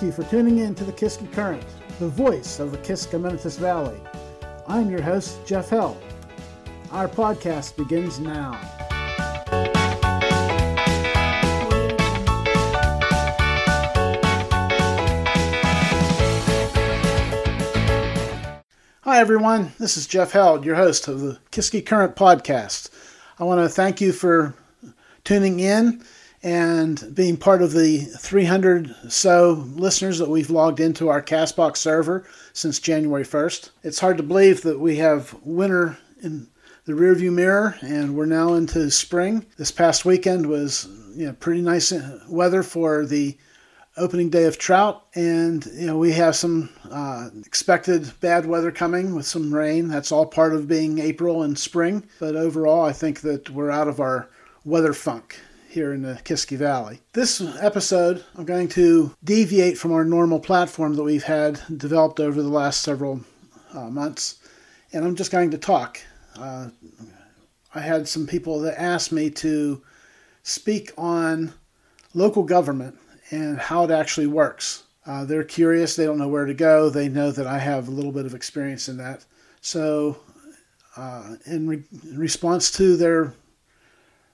Thank you for tuning in to the Kiski Current, the voice of the Kiskiminetas Valley. I'm your host, Jeff Held. Our podcast begins now. Hi, everyone. This is Jeff Held, your host of the Kiski Current podcast. I want to thank you for tuning in and being part of the 300 so listeners that we've logged into our Castbox server since January 1st. It's hard to believe that we have winter in the rearview mirror and we're now into spring. This past weekend was you know, pretty nice weather for the opening day of trout, and you know we have some uh, expected bad weather coming with some rain. That's all part of being April and spring. But overall, I think that we're out of our weather funk here in the Kiski Valley. This episode, I'm going to deviate from our normal platform that we've had developed over the last several uh, months, and I'm just going to talk. Uh, I had some people that asked me to speak on local government and how it actually works. Uh, they're curious, they don't know where to go. They know that I have a little bit of experience in that. So, uh, in, re- in, response to their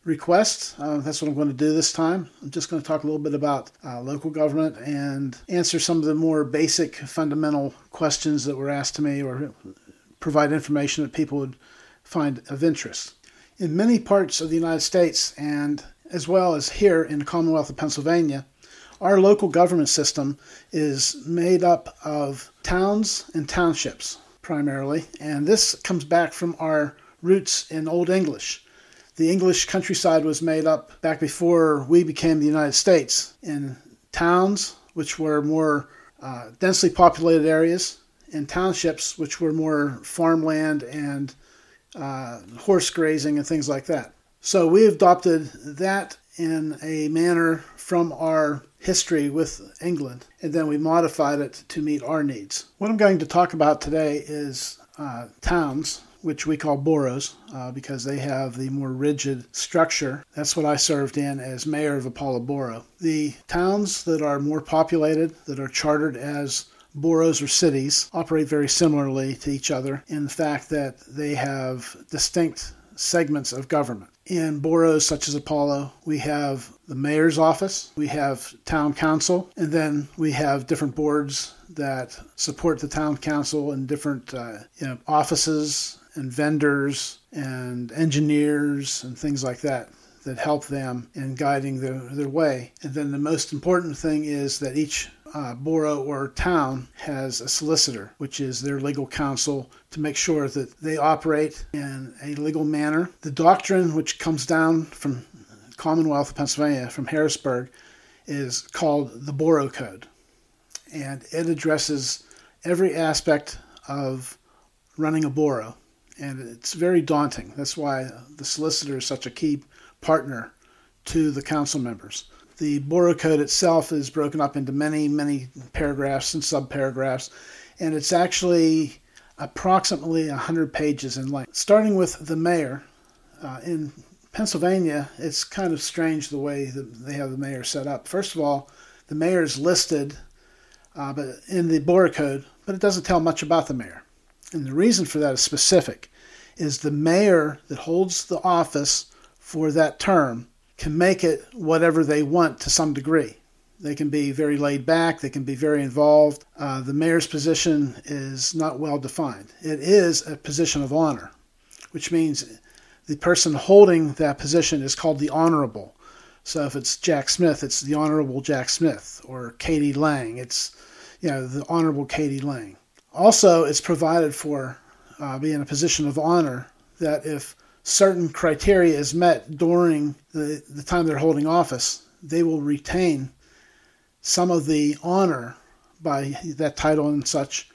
request, uh, that's what I'm going to do this time. I'm just going to talk a little bit about uh, local government and answer some of the more basic, fundamental questions that were asked to me or provide information that people would find of interest. In many parts of the United States, and as well as here in the Commonwealth of Pennsylvania, our local government system is made up of towns and townships primarily, and this comes back from our roots in Old English. The English countryside was made up back before we became the United States in towns, which were more uh, densely populated areas, and townships, which were more farmland and uh, horse grazing and things like that. So we adopted that in a manner from our history with England, and then we modified it to meet our needs. What I'm going to talk about today is uh, towns, which we call boroughs uh, because they have the more rigid structure. That's what I served in as mayor of Apollo Borough. The towns that are more populated, that are chartered as boroughs or cities, operate very similarly to each other in the fact that they have distinct segments of government. In boroughs such as Apollo, we have the mayor's office, we have town council, and then we have different boards that support the town council and different uh, you know, offices and vendors and engineers and things like that that help them in guiding their, their way. And then the most important thing is that each uh, borough or town has a solicitor, which is their legal counsel to make sure that they operate in a legal manner. The doctrine, which comes down from Commonwealth of Pennsylvania, from Harrisburg, is called the Borough Code. And it addresses every aspect of running a borough. And it's very daunting. That's why the solicitor is such a key partner to the council members. The Borough Code itself is broken up into many, many paragraphs and subparagraphs, and it's actually approximately 100 pages in length. Starting with the mayor, uh, in Pennsylvania, it's kind of strange the way they have the mayor set up. First of all, the mayor is listed uh, but in the Borough Code, but it doesn't tell much about the mayor. And the reason for that is specific, is the mayor that holds the office for that term can make it whatever they want to some degree. They can be very laid back, they can be very involved. Uh, the mayor's position is not well defined. It is a position of honor, which means the person holding that position is called the honorable. So if it's Jack Smith, it's the Honorable Jack Smith, or Katie lang, it's you know the Honorable Katie lang. Also, it's provided for uh, being a position of honor that if certain criteria is met during the, the time they're holding office, they will retain some of the honor by that title and such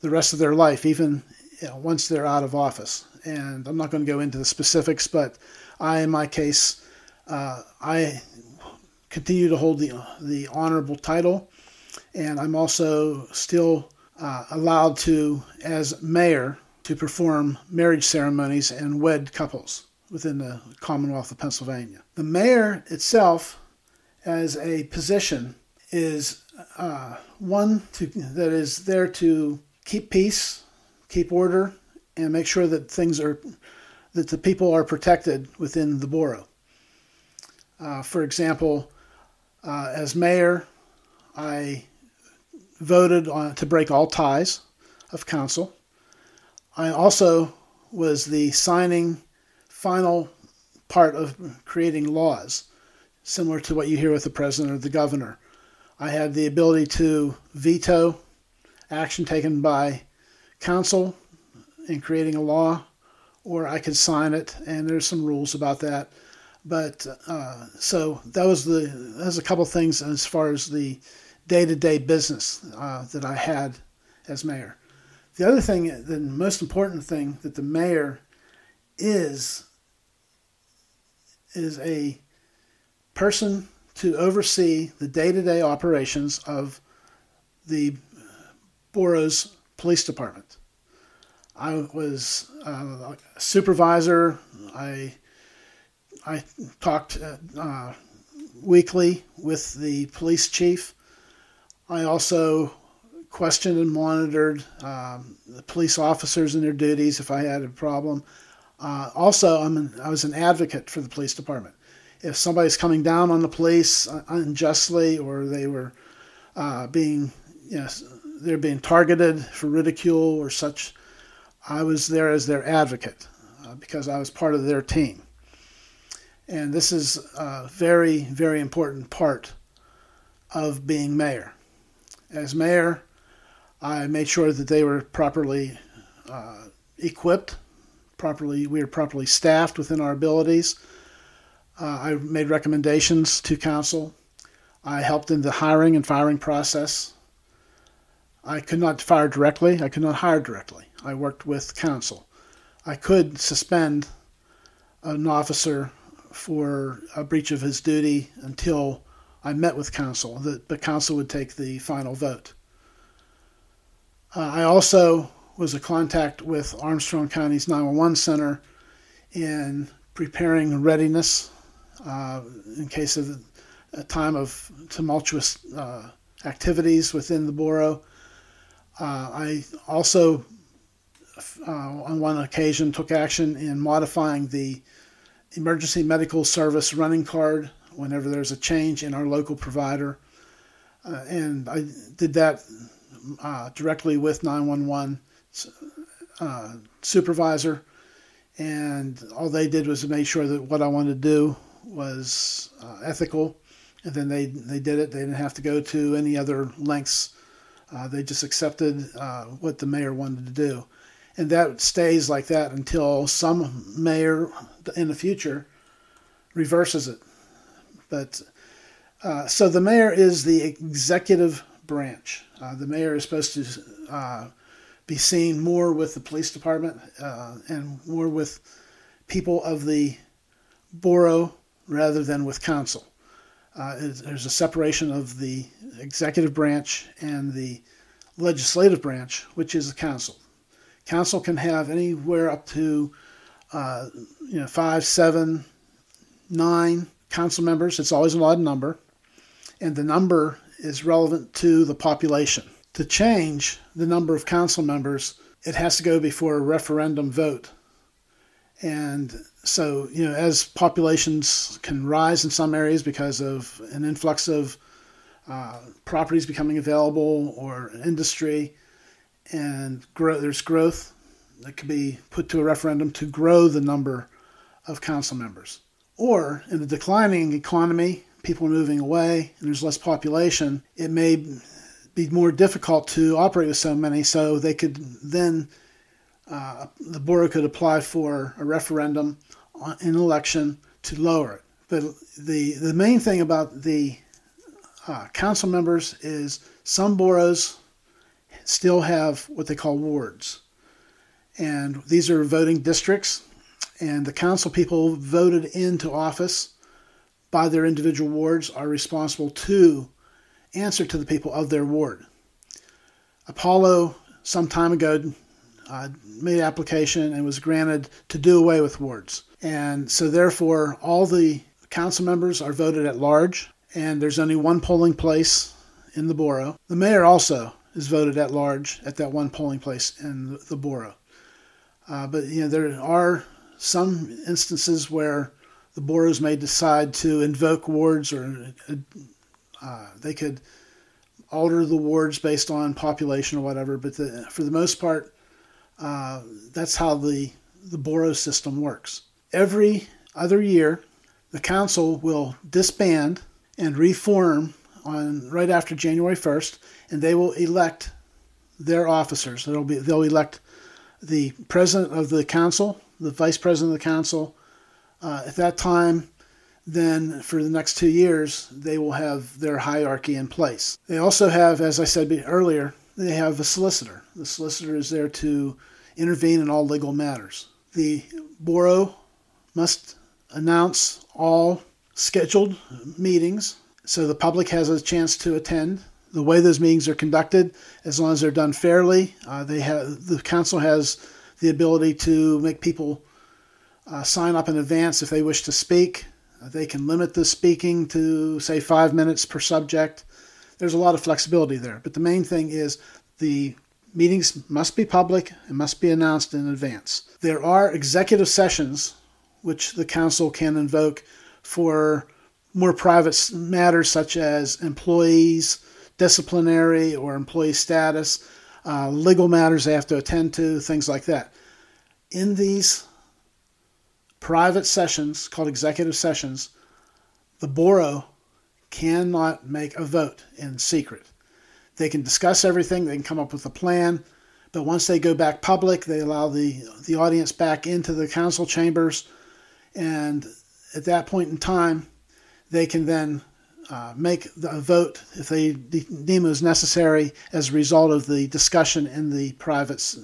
the rest of their life, even you know, once they're out of office. And I'm not going to go into the specifics, but I, in my case, uh, I continue to hold the the honorable title, and I'm also still uh, allowed to, as mayor, to perform marriage ceremonies and wed couples within the Commonwealth of Pennsylvania. The mayor itself, as a position, is uh, one to, that is there to keep peace, keep order, and make sure that things are that the people are protected within the borough. Uh, for example, uh, as mayor, I voted on to break all ties of council. I also was the signing final part of creating laws, similar to what you hear with the president or the governor. I had the ability to veto action taken by council in creating a law, or I could sign it, and there's some rules about that. But uh, so that was the that was a couple things as far as the day-to-day business uh, that I had as mayor. The other thing, the most important thing that the mayor is is a person to oversee the day-to-day operations of the borough's police department. I was uh, a supervisor. I I talked uh, weekly with the police chief. I also questioned and monitored um, the police officers and their duties if I had a problem. Uh, also, I'm an, I was an advocate for the police department. If somebody's coming down on the police unjustly or they were uh, being, you know, they're being targeted for ridicule or such, I was there as their advocate uh, because I was part of their team. And this is a very, very important part of being mayor. As mayor, I made sure that they were properly uh, equipped, properly we were properly staffed within our abilities. Uh, I made recommendations to council. I helped in the hiring and firing process. I could not fire directly. I could not hire directly. I worked with council. I could suspend an officer for a breach of his duty until I met with council. The, the council would take the final vote. Uh, I also was a contact with Armstrong County's 911 Center in preparing readiness uh, in case of a time of tumultuous uh, activities within the borough. Uh, I also, uh, on one occasion, took action in modifying the emergency medical service running card whenever there's a change in our local provider. Uh, and I did that uh, directly with 911 uh, supervisor, and all they did was make sure that what I wanted to do was uh, ethical, and then they they did it. They didn't have to go to any other lengths. Uh, they just accepted uh, what the mayor wanted to do, and that stays like that until some mayor in the future reverses it. But uh, so the mayor is the executive branch. Uh, the mayor is supposed to uh, be seen more with the police department uh, and more with people of the borough rather than with council. Uh, there's a separation of the executive branch and the legislative branch, which is the council. Council can have anywhere up to uh, you know five, seven, nine council members. It's always an odd number, and the number is relevant to the population. To change the number of council members, it has to go before a referendum vote. And so, you know, as populations can rise in some areas because of an influx of uh, properties becoming available or industry, and grow, there's growth that could be put to a referendum to grow the number of council members. Or in a declining economy, people are moving away and there's less population, it may be more difficult to operate with so many. So they could then, uh, the borough could apply for a referendum in an election to lower it. But the, the main thing about the uh, council members is some boroughs still have what they call wards. And these are voting districts, and the council people voted into office by their individual wards are responsible to answer to the people of their ward. Apollo, some time ago, uh, made application and was granted to do away with wards. And so, therefore, all the council members are voted at large, and there's only one polling place in the borough. The mayor also is voted at large at that one polling place in the borough. Uh, but you know there are some instances where the boroughs may decide to invoke wards or uh, they could alter the wards based on population or whatever. But the, for the most part, uh, that's how the, the borough system works. Every other year, the council will disband and reform on right after January 1st, and they will elect their officers. They'll be they'll elect the president of the council, the vice president of the council. Uh, at that time, then for the next two years, they will have their hierarchy in place. They also have, as I said earlier, they have a solicitor. The solicitor is there to intervene in all legal matters. The borough must announce all scheduled meetings so the public has a chance to attend. The way those meetings are conducted, as long as they're done fairly, uh, they have the council has the ability to make people uh, sign up in advance if they wish to speak. Uh, they can limit the speaking to say five minutes per subject. There's a lot of flexibility there, but the main thing is the meetings must be public and must be announced in advance. There are executive sessions which the council can invoke for more private matters such as employees, disciplinary or employee status, uh, legal matters they have to attend to, things like that. In these private sessions called executive sessions, the borough cannot make a vote in secret. They can discuss everything, they can come up with a plan, but once they go back public, they allow the, the audience back into the council chambers, and at that point in time, they can then uh, make a vote if they deem it as necessary as a result of the discussion in the private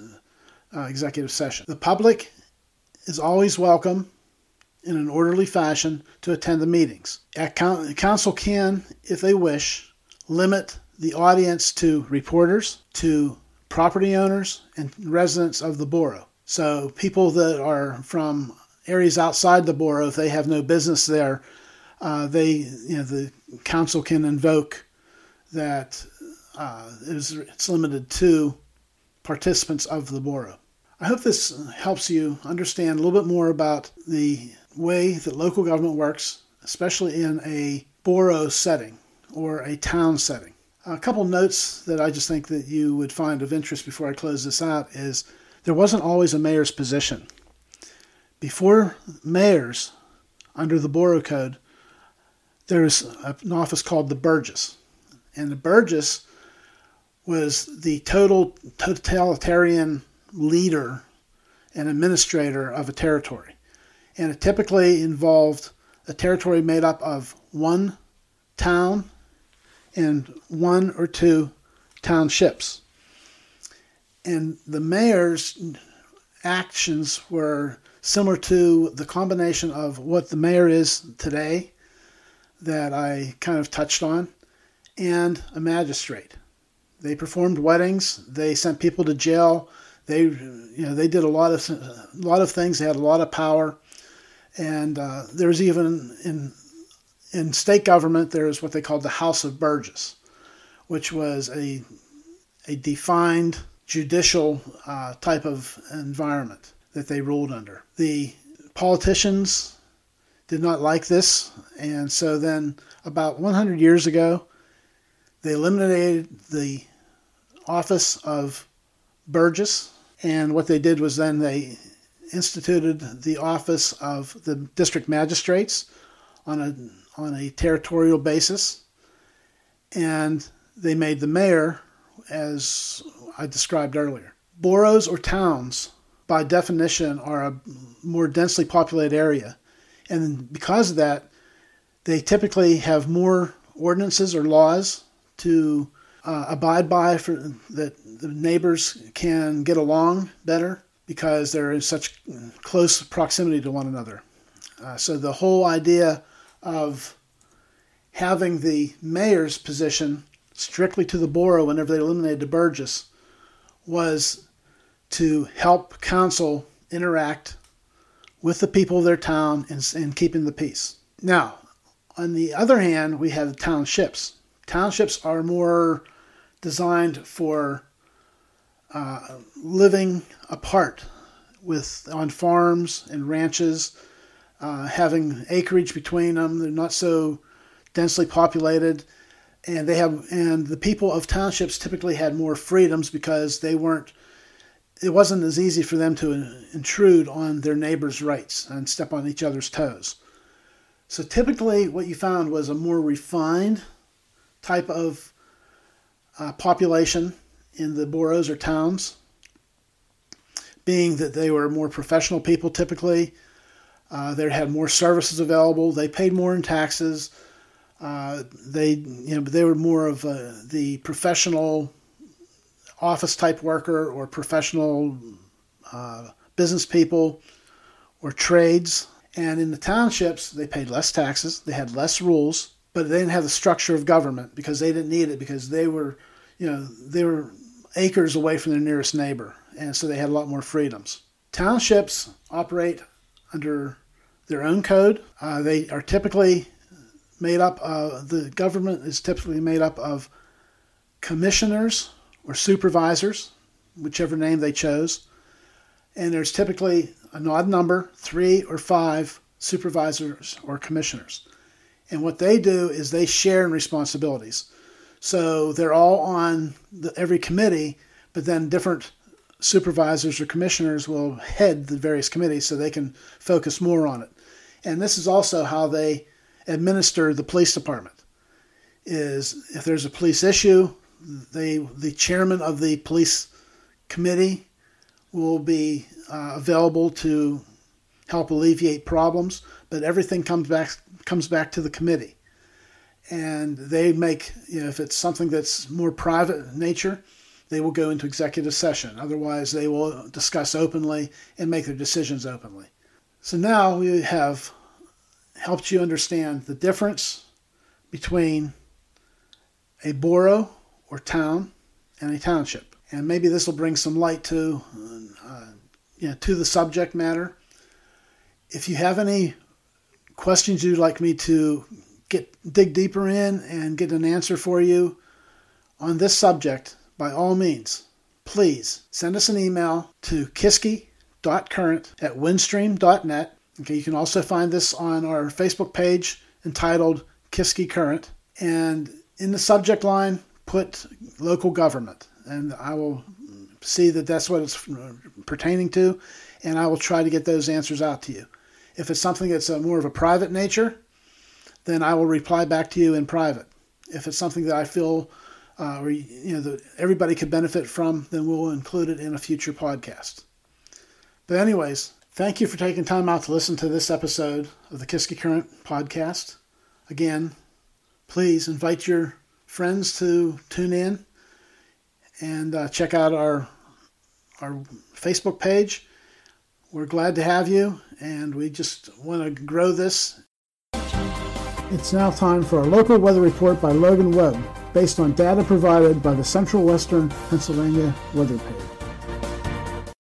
uh, executive session. The public is always welcome in an orderly fashion to attend the meetings. Council can, if they wish, limit the audience to reporters, to property owners, and residents of the borough. So people that are from areas outside the borough, if they have no business there, uh, they, you know, the council can invoke that uh, it's limited to participants of the borough. I hope this helps you understand a little bit more about the way that local government works, especially in a borough setting or a town setting. A couple notes that I just think that you would find of interest before I close this out is there wasn't always a mayor's position. Before mayors, under the borough code, there's an office called the Burgess. And the Burgess was the total totalitarian leader and administrator of a territory. And it typically involved a territory made up of one town and one or two townships. And the mayor's actions were similar to the combination of what the mayor is today that I kind of touched on, and a magistrate. They performed weddings. They sent people to jail. They, you know, they did a lot of a lot of things. They had a lot of power, and uh, there's even in in state government there's what they called the House of Burgess, which was a a defined judicial uh, type of environment that they ruled under. The politicians did not like this, and so then about 100 years ago, they eliminated the office of Burgess, and what they did was then they instituted the office of the district magistrates on a on a territorial basis, and they made the mayor as I described earlier. Boroughs or towns, by definition, are a more densely populated area and because of that, they typically have more ordinances or laws to uh, abide by for that the neighbors can get along better because they're in such close proximity to one another. Uh, so the whole idea of having the mayor's position strictly to the borough whenever they eliminated the Burgess was to help council interact with the people of their town and, and keeping the peace. Now, on the other hand, we have townships. townships are more designed for uh, living apart with on farms and ranches, uh, having acreage between them. They're not so densely populated, and they have and the people of townships typically had more freedoms because they weren't. It wasn't as easy for them to intrude on their neighbors' rights and step on each other's toes. So typically, what you found was a more refined type of uh, population in the boroughs or towns, being that they were more professional people typically. Uh, they had more services available. They paid more in taxes. Uh, they, you know, they were more of uh, the professional office type worker or professional uh, business people or trades. And in the townships, they paid less taxes. They had less rules, but they didn't have the structure of government because they didn't need it because they were, you know, they were acres away from their nearest neighbor, and so they had a lot more freedoms. Townships operate under their own code. Uh, they are typically made up of, the government is typically made up of commissioners or supervisors, whichever name they chose. And there's typically an odd number, three or five supervisors or commissioners. And what they do is they share in responsibilities. So they're all on the, every committee, but then different supervisors or commissioners will head the various committees so they can focus more on it. And this is also how they administer the police department. Is if there's a police issue, they the chairman of the police committee will be uh, available to help alleviate problems, but everything comes back comes back to the committee. And they make you know if it's something that's more private nature they will go into executive session. Otherwise they will discuss openly and make their decisions openly. So now we have helped you understand the difference between a borough or town and a township and maybe this will bring some light to uh, you know, to the subject matter if you have any questions you'd like me to get dig deeper in and get an answer for you on this subject, by all means, please send us an email to kiski.current at windstream.net. Okay, you can also find this on our Facebook page entitled Kiski Current. And in the subject line, put local government. And I will see that that's what it's pertaining to. And I will try to get those answers out to you. If it's something that's a more of a private nature, then I will reply back to you in private. If it's something that I feel uh, or, you know that everybody could benefit from, then we'll include it in a future podcast. But anyways, thank you for taking time out to listen to this episode of the Kiski Current podcast. Again, please invite your friends to tune in and uh, check out our our Facebook page. We're glad to have you, and we just want to grow this it's now time for our local weather report by Logan Webb, based on data provided by the Central Western Pennsylvania Weather Page.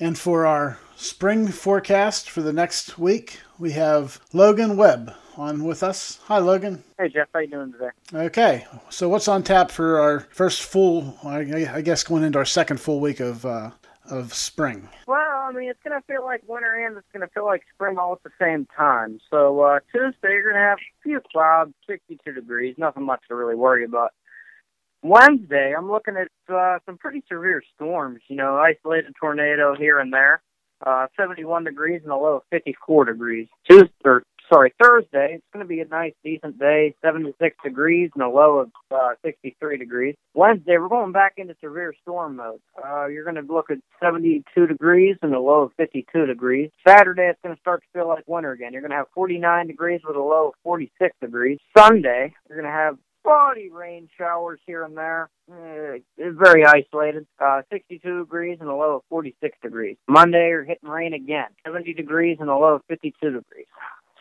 And for our spring forecast for the next week, we have Logan Webb on with us. Hi, Logan. Hey, Jeff. How you doing today? Okay. So, what's on tap for our first full? I guess going into our second full week of uh, of spring? Well, I mean, it's going to feel like winter and it's going to feel like spring all at the same time. So uh, Tuesday, you're going to have a few clouds, 62 degrees, nothing much to really worry about. Wednesday, I'm looking at uh, some pretty severe storms. You know, isolated tornado here and there. Uh, 71 degrees and a low of 54 degrees. Tuesday, or sorry, Thursday, it's going to be a nice, decent day, 76 degrees and a low of uh, 63 degrees. Wednesday, we're going back into severe storm mode. Uh, you're going to look at 72 degrees and a low of 52 degrees. Saturday, it's going to start to feel like winter again. You're going to have 49 degrees with a low of 46 degrees. Sunday, you're going to have spotty rain showers here and there. Uh, it's very isolated. Uh, 62 degrees and a low of 46 degrees. Monday, you're hitting rain again. 70 degrees and a low of 52 degrees.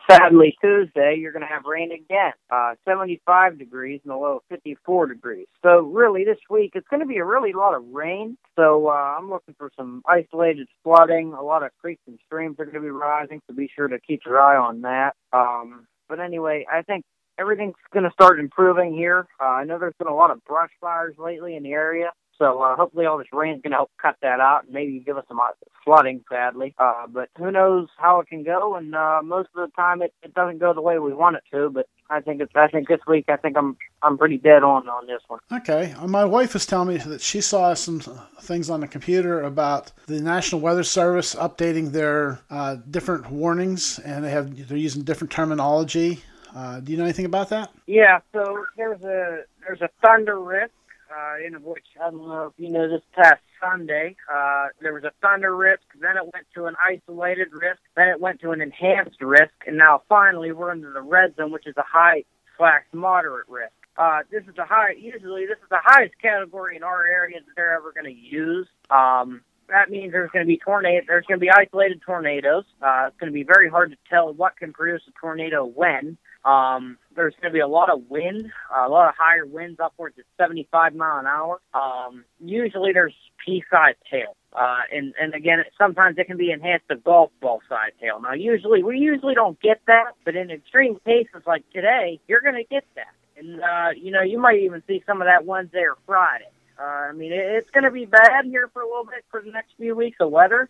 Sadly, Tuesday, you're going to have rain again. Uh, 75 degrees and a low of 54 degrees. So, really, this week, it's going to be a really lot of rain. So, uh, I'm looking for some isolated flooding. A lot of creeks and streams are going to be rising, so be sure to keep your eye on that. Um, but anyway, I think everything's going to start improving here. Uh, I know there's been a lot of brush fires lately in the area. So uh, hopefully all this rain's going to help cut that out and maybe give us some uh, flooding, sadly. Uh, but who knows how it can go? And uh, most of the time it, it doesn't go the way we want it to. But I think it's I think this week I think I'm I'm pretty dead on on this one. Okay, uh, my wife was telling me that she saw some things on the computer about the National Weather Service updating their uh, different warnings, and they have they're using different terminology. Uh, do you know anything about that? Yeah, so there's a there's a thunder risk uh, in which I don't know if you know this past Sunday, uh, there was a thunder risk, then it went to an isolated risk, then it went to an enhanced risk, and now finally we're into the red zone, which is a high slash moderate risk. Uh, this is the high. Usually, this is the highest category in our area that they're ever going to use. Um, that means there's going to be tornado. There's going to be isolated tornadoes. Uh, it's going to be very hard to tell what can produce a tornado when. Um, there's going to be a lot of wind, a lot of higher winds, upwards of 75 mile an hour. Um, usually there's pea-sized hail. Uh, and, and again, sometimes it can be enhanced to golf ball size hail. Now, usually, we usually don't get that, but in extreme cases like today, you're going to get that. And, uh, you know, you might even see some of that Wednesday or Friday. Uh, I mean, it, it's going to be bad here for a little bit for the next few weeks of weather,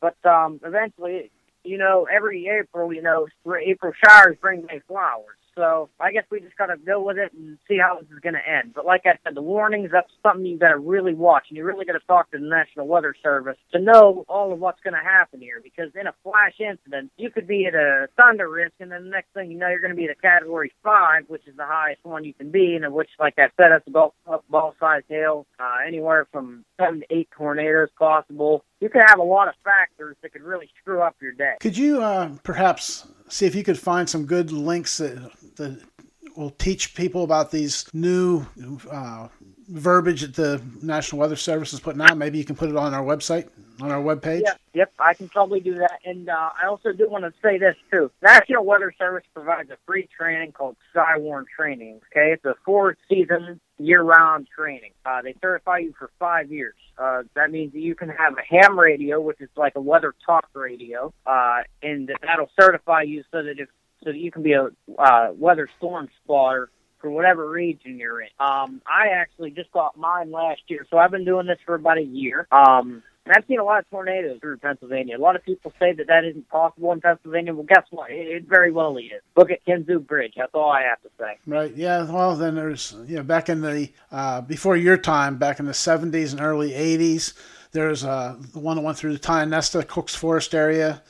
but um, eventually, you know, every April, you know, April showers bring May flowers. So I guess we just got to go with it and see how this is to end. But like I said, the warnings, that's something you got to really watch. And you really got to talk to the National Weather Service to know all of what's to happen here. Because in a flash incident, you could be at a thunder risk, and then the next thing you know, you're to be at a Category 5, which is the highest one you can be, and which, like I said, that's about ball-sized hail, uh, anywhere from 7 to 8 tornadoes possible you could have a lot of factors that could really screw up your day. Could you uh, perhaps see if you could find some good links that, that will teach people about these new uh, verbiage that the National Weather Service is putting out? Maybe you can put it on our website, on our webpage. Yep, yep, I can probably do that. And uh, I also do want to say this too: National Weather Service provides a free training called Skywarn Training. Okay, it's a four-season, year-round training. Uh, they certify you for five years. Uh, that means that you can have a ham radio, which is like a weather talk radio, uh, and that'll certify you so that if so that you can be a uh, weather storm spotter for whatever region you're in. Um, I actually just got mine last year, so I've been doing this for about a year. Um, and I've seen a lot of tornadoes through Pennsylvania. A lot of people say that that isn't possible in Pennsylvania. Well, guess what? It, it very well is. Look at Kinzua Bridge. That's all I have to say. Right. Yeah. Well, then there's you know back in the uh, before your time, back in the 70s and early 80s, there's uh, the one that went through the Tionesta, Cooks Forest area.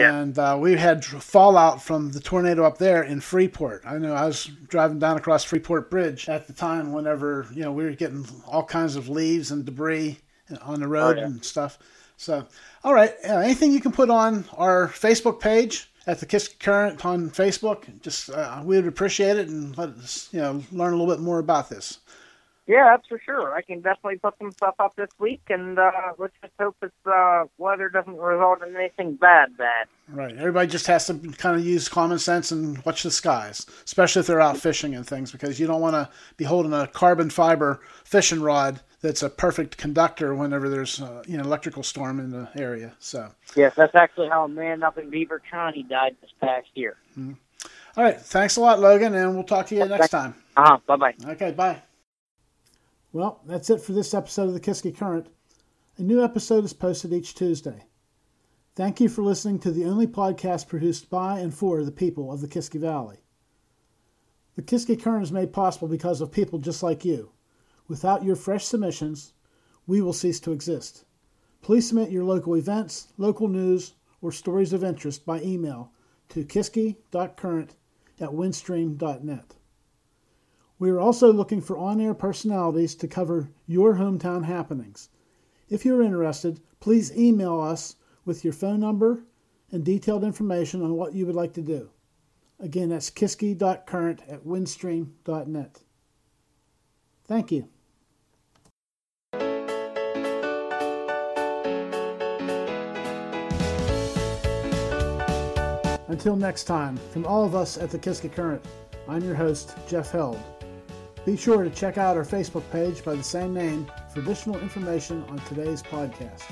And uh, we had fallout from the tornado up there in Freeport. I know I was driving down across Freeport Bridge at the time whenever, you know, we were getting all kinds of leaves and debris on the road oh, yeah. and stuff. So, all right, uh, anything you can put on our Facebook page at the Kiski Current on Facebook, just uh, we would appreciate it and let us, you know, learn a little bit more about this. Yeah, that's for sure. I can definitely put some stuff up this week, and uh, let's just hope this uh, weather doesn't result in anything bad. Bad. Right. Everybody just has to kind of use common sense and watch the skies, especially if they're out fishing and things, because you don't want to be holding a carbon fiber fishing rod that's a perfect conductor whenever there's uh, you know electrical storm in the area. So. Yes, that's actually how a man up in Beaver County died this past year. Mm-hmm. All right. Thanks a lot, Logan, and we'll talk to you next time. Uh huh. Bye bye. Okay. Bye. Well, that's it for this episode of the Kiski Current. A new episode is posted each Tuesday. Thank you for listening to the only podcast produced by and for the people of the Kiski Valley. The Kiski Current is made possible because of people just like you. Without your fresh submissions, we will cease to exist. Please submit your local events, local news, or stories of interest by email to kiski.current at windstream.net. We are also looking for on air personalities to cover your hometown happenings. If you're interested, please email us with your phone number and detailed information on what you would like to do. Again, that's kiski.current at windstream.net. Thank you. Until next time, from all of us at the Kiski Current, I'm your host, Jeff Held. Be sure to check out our Facebook page by the same name for additional information on today's podcast.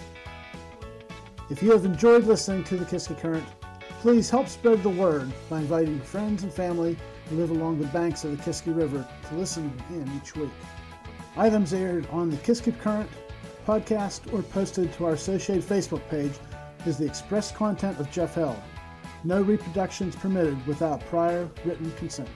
If you have enjoyed listening to the Kiski Current, Please help spread the word by inviting friends and family who live along the banks of the Kiski River to listen in each week. Items aired on the Kiski Current podcast or posted to our associated Facebook page is the express content of Jeff Held. No reproductions permitted without prior written consent.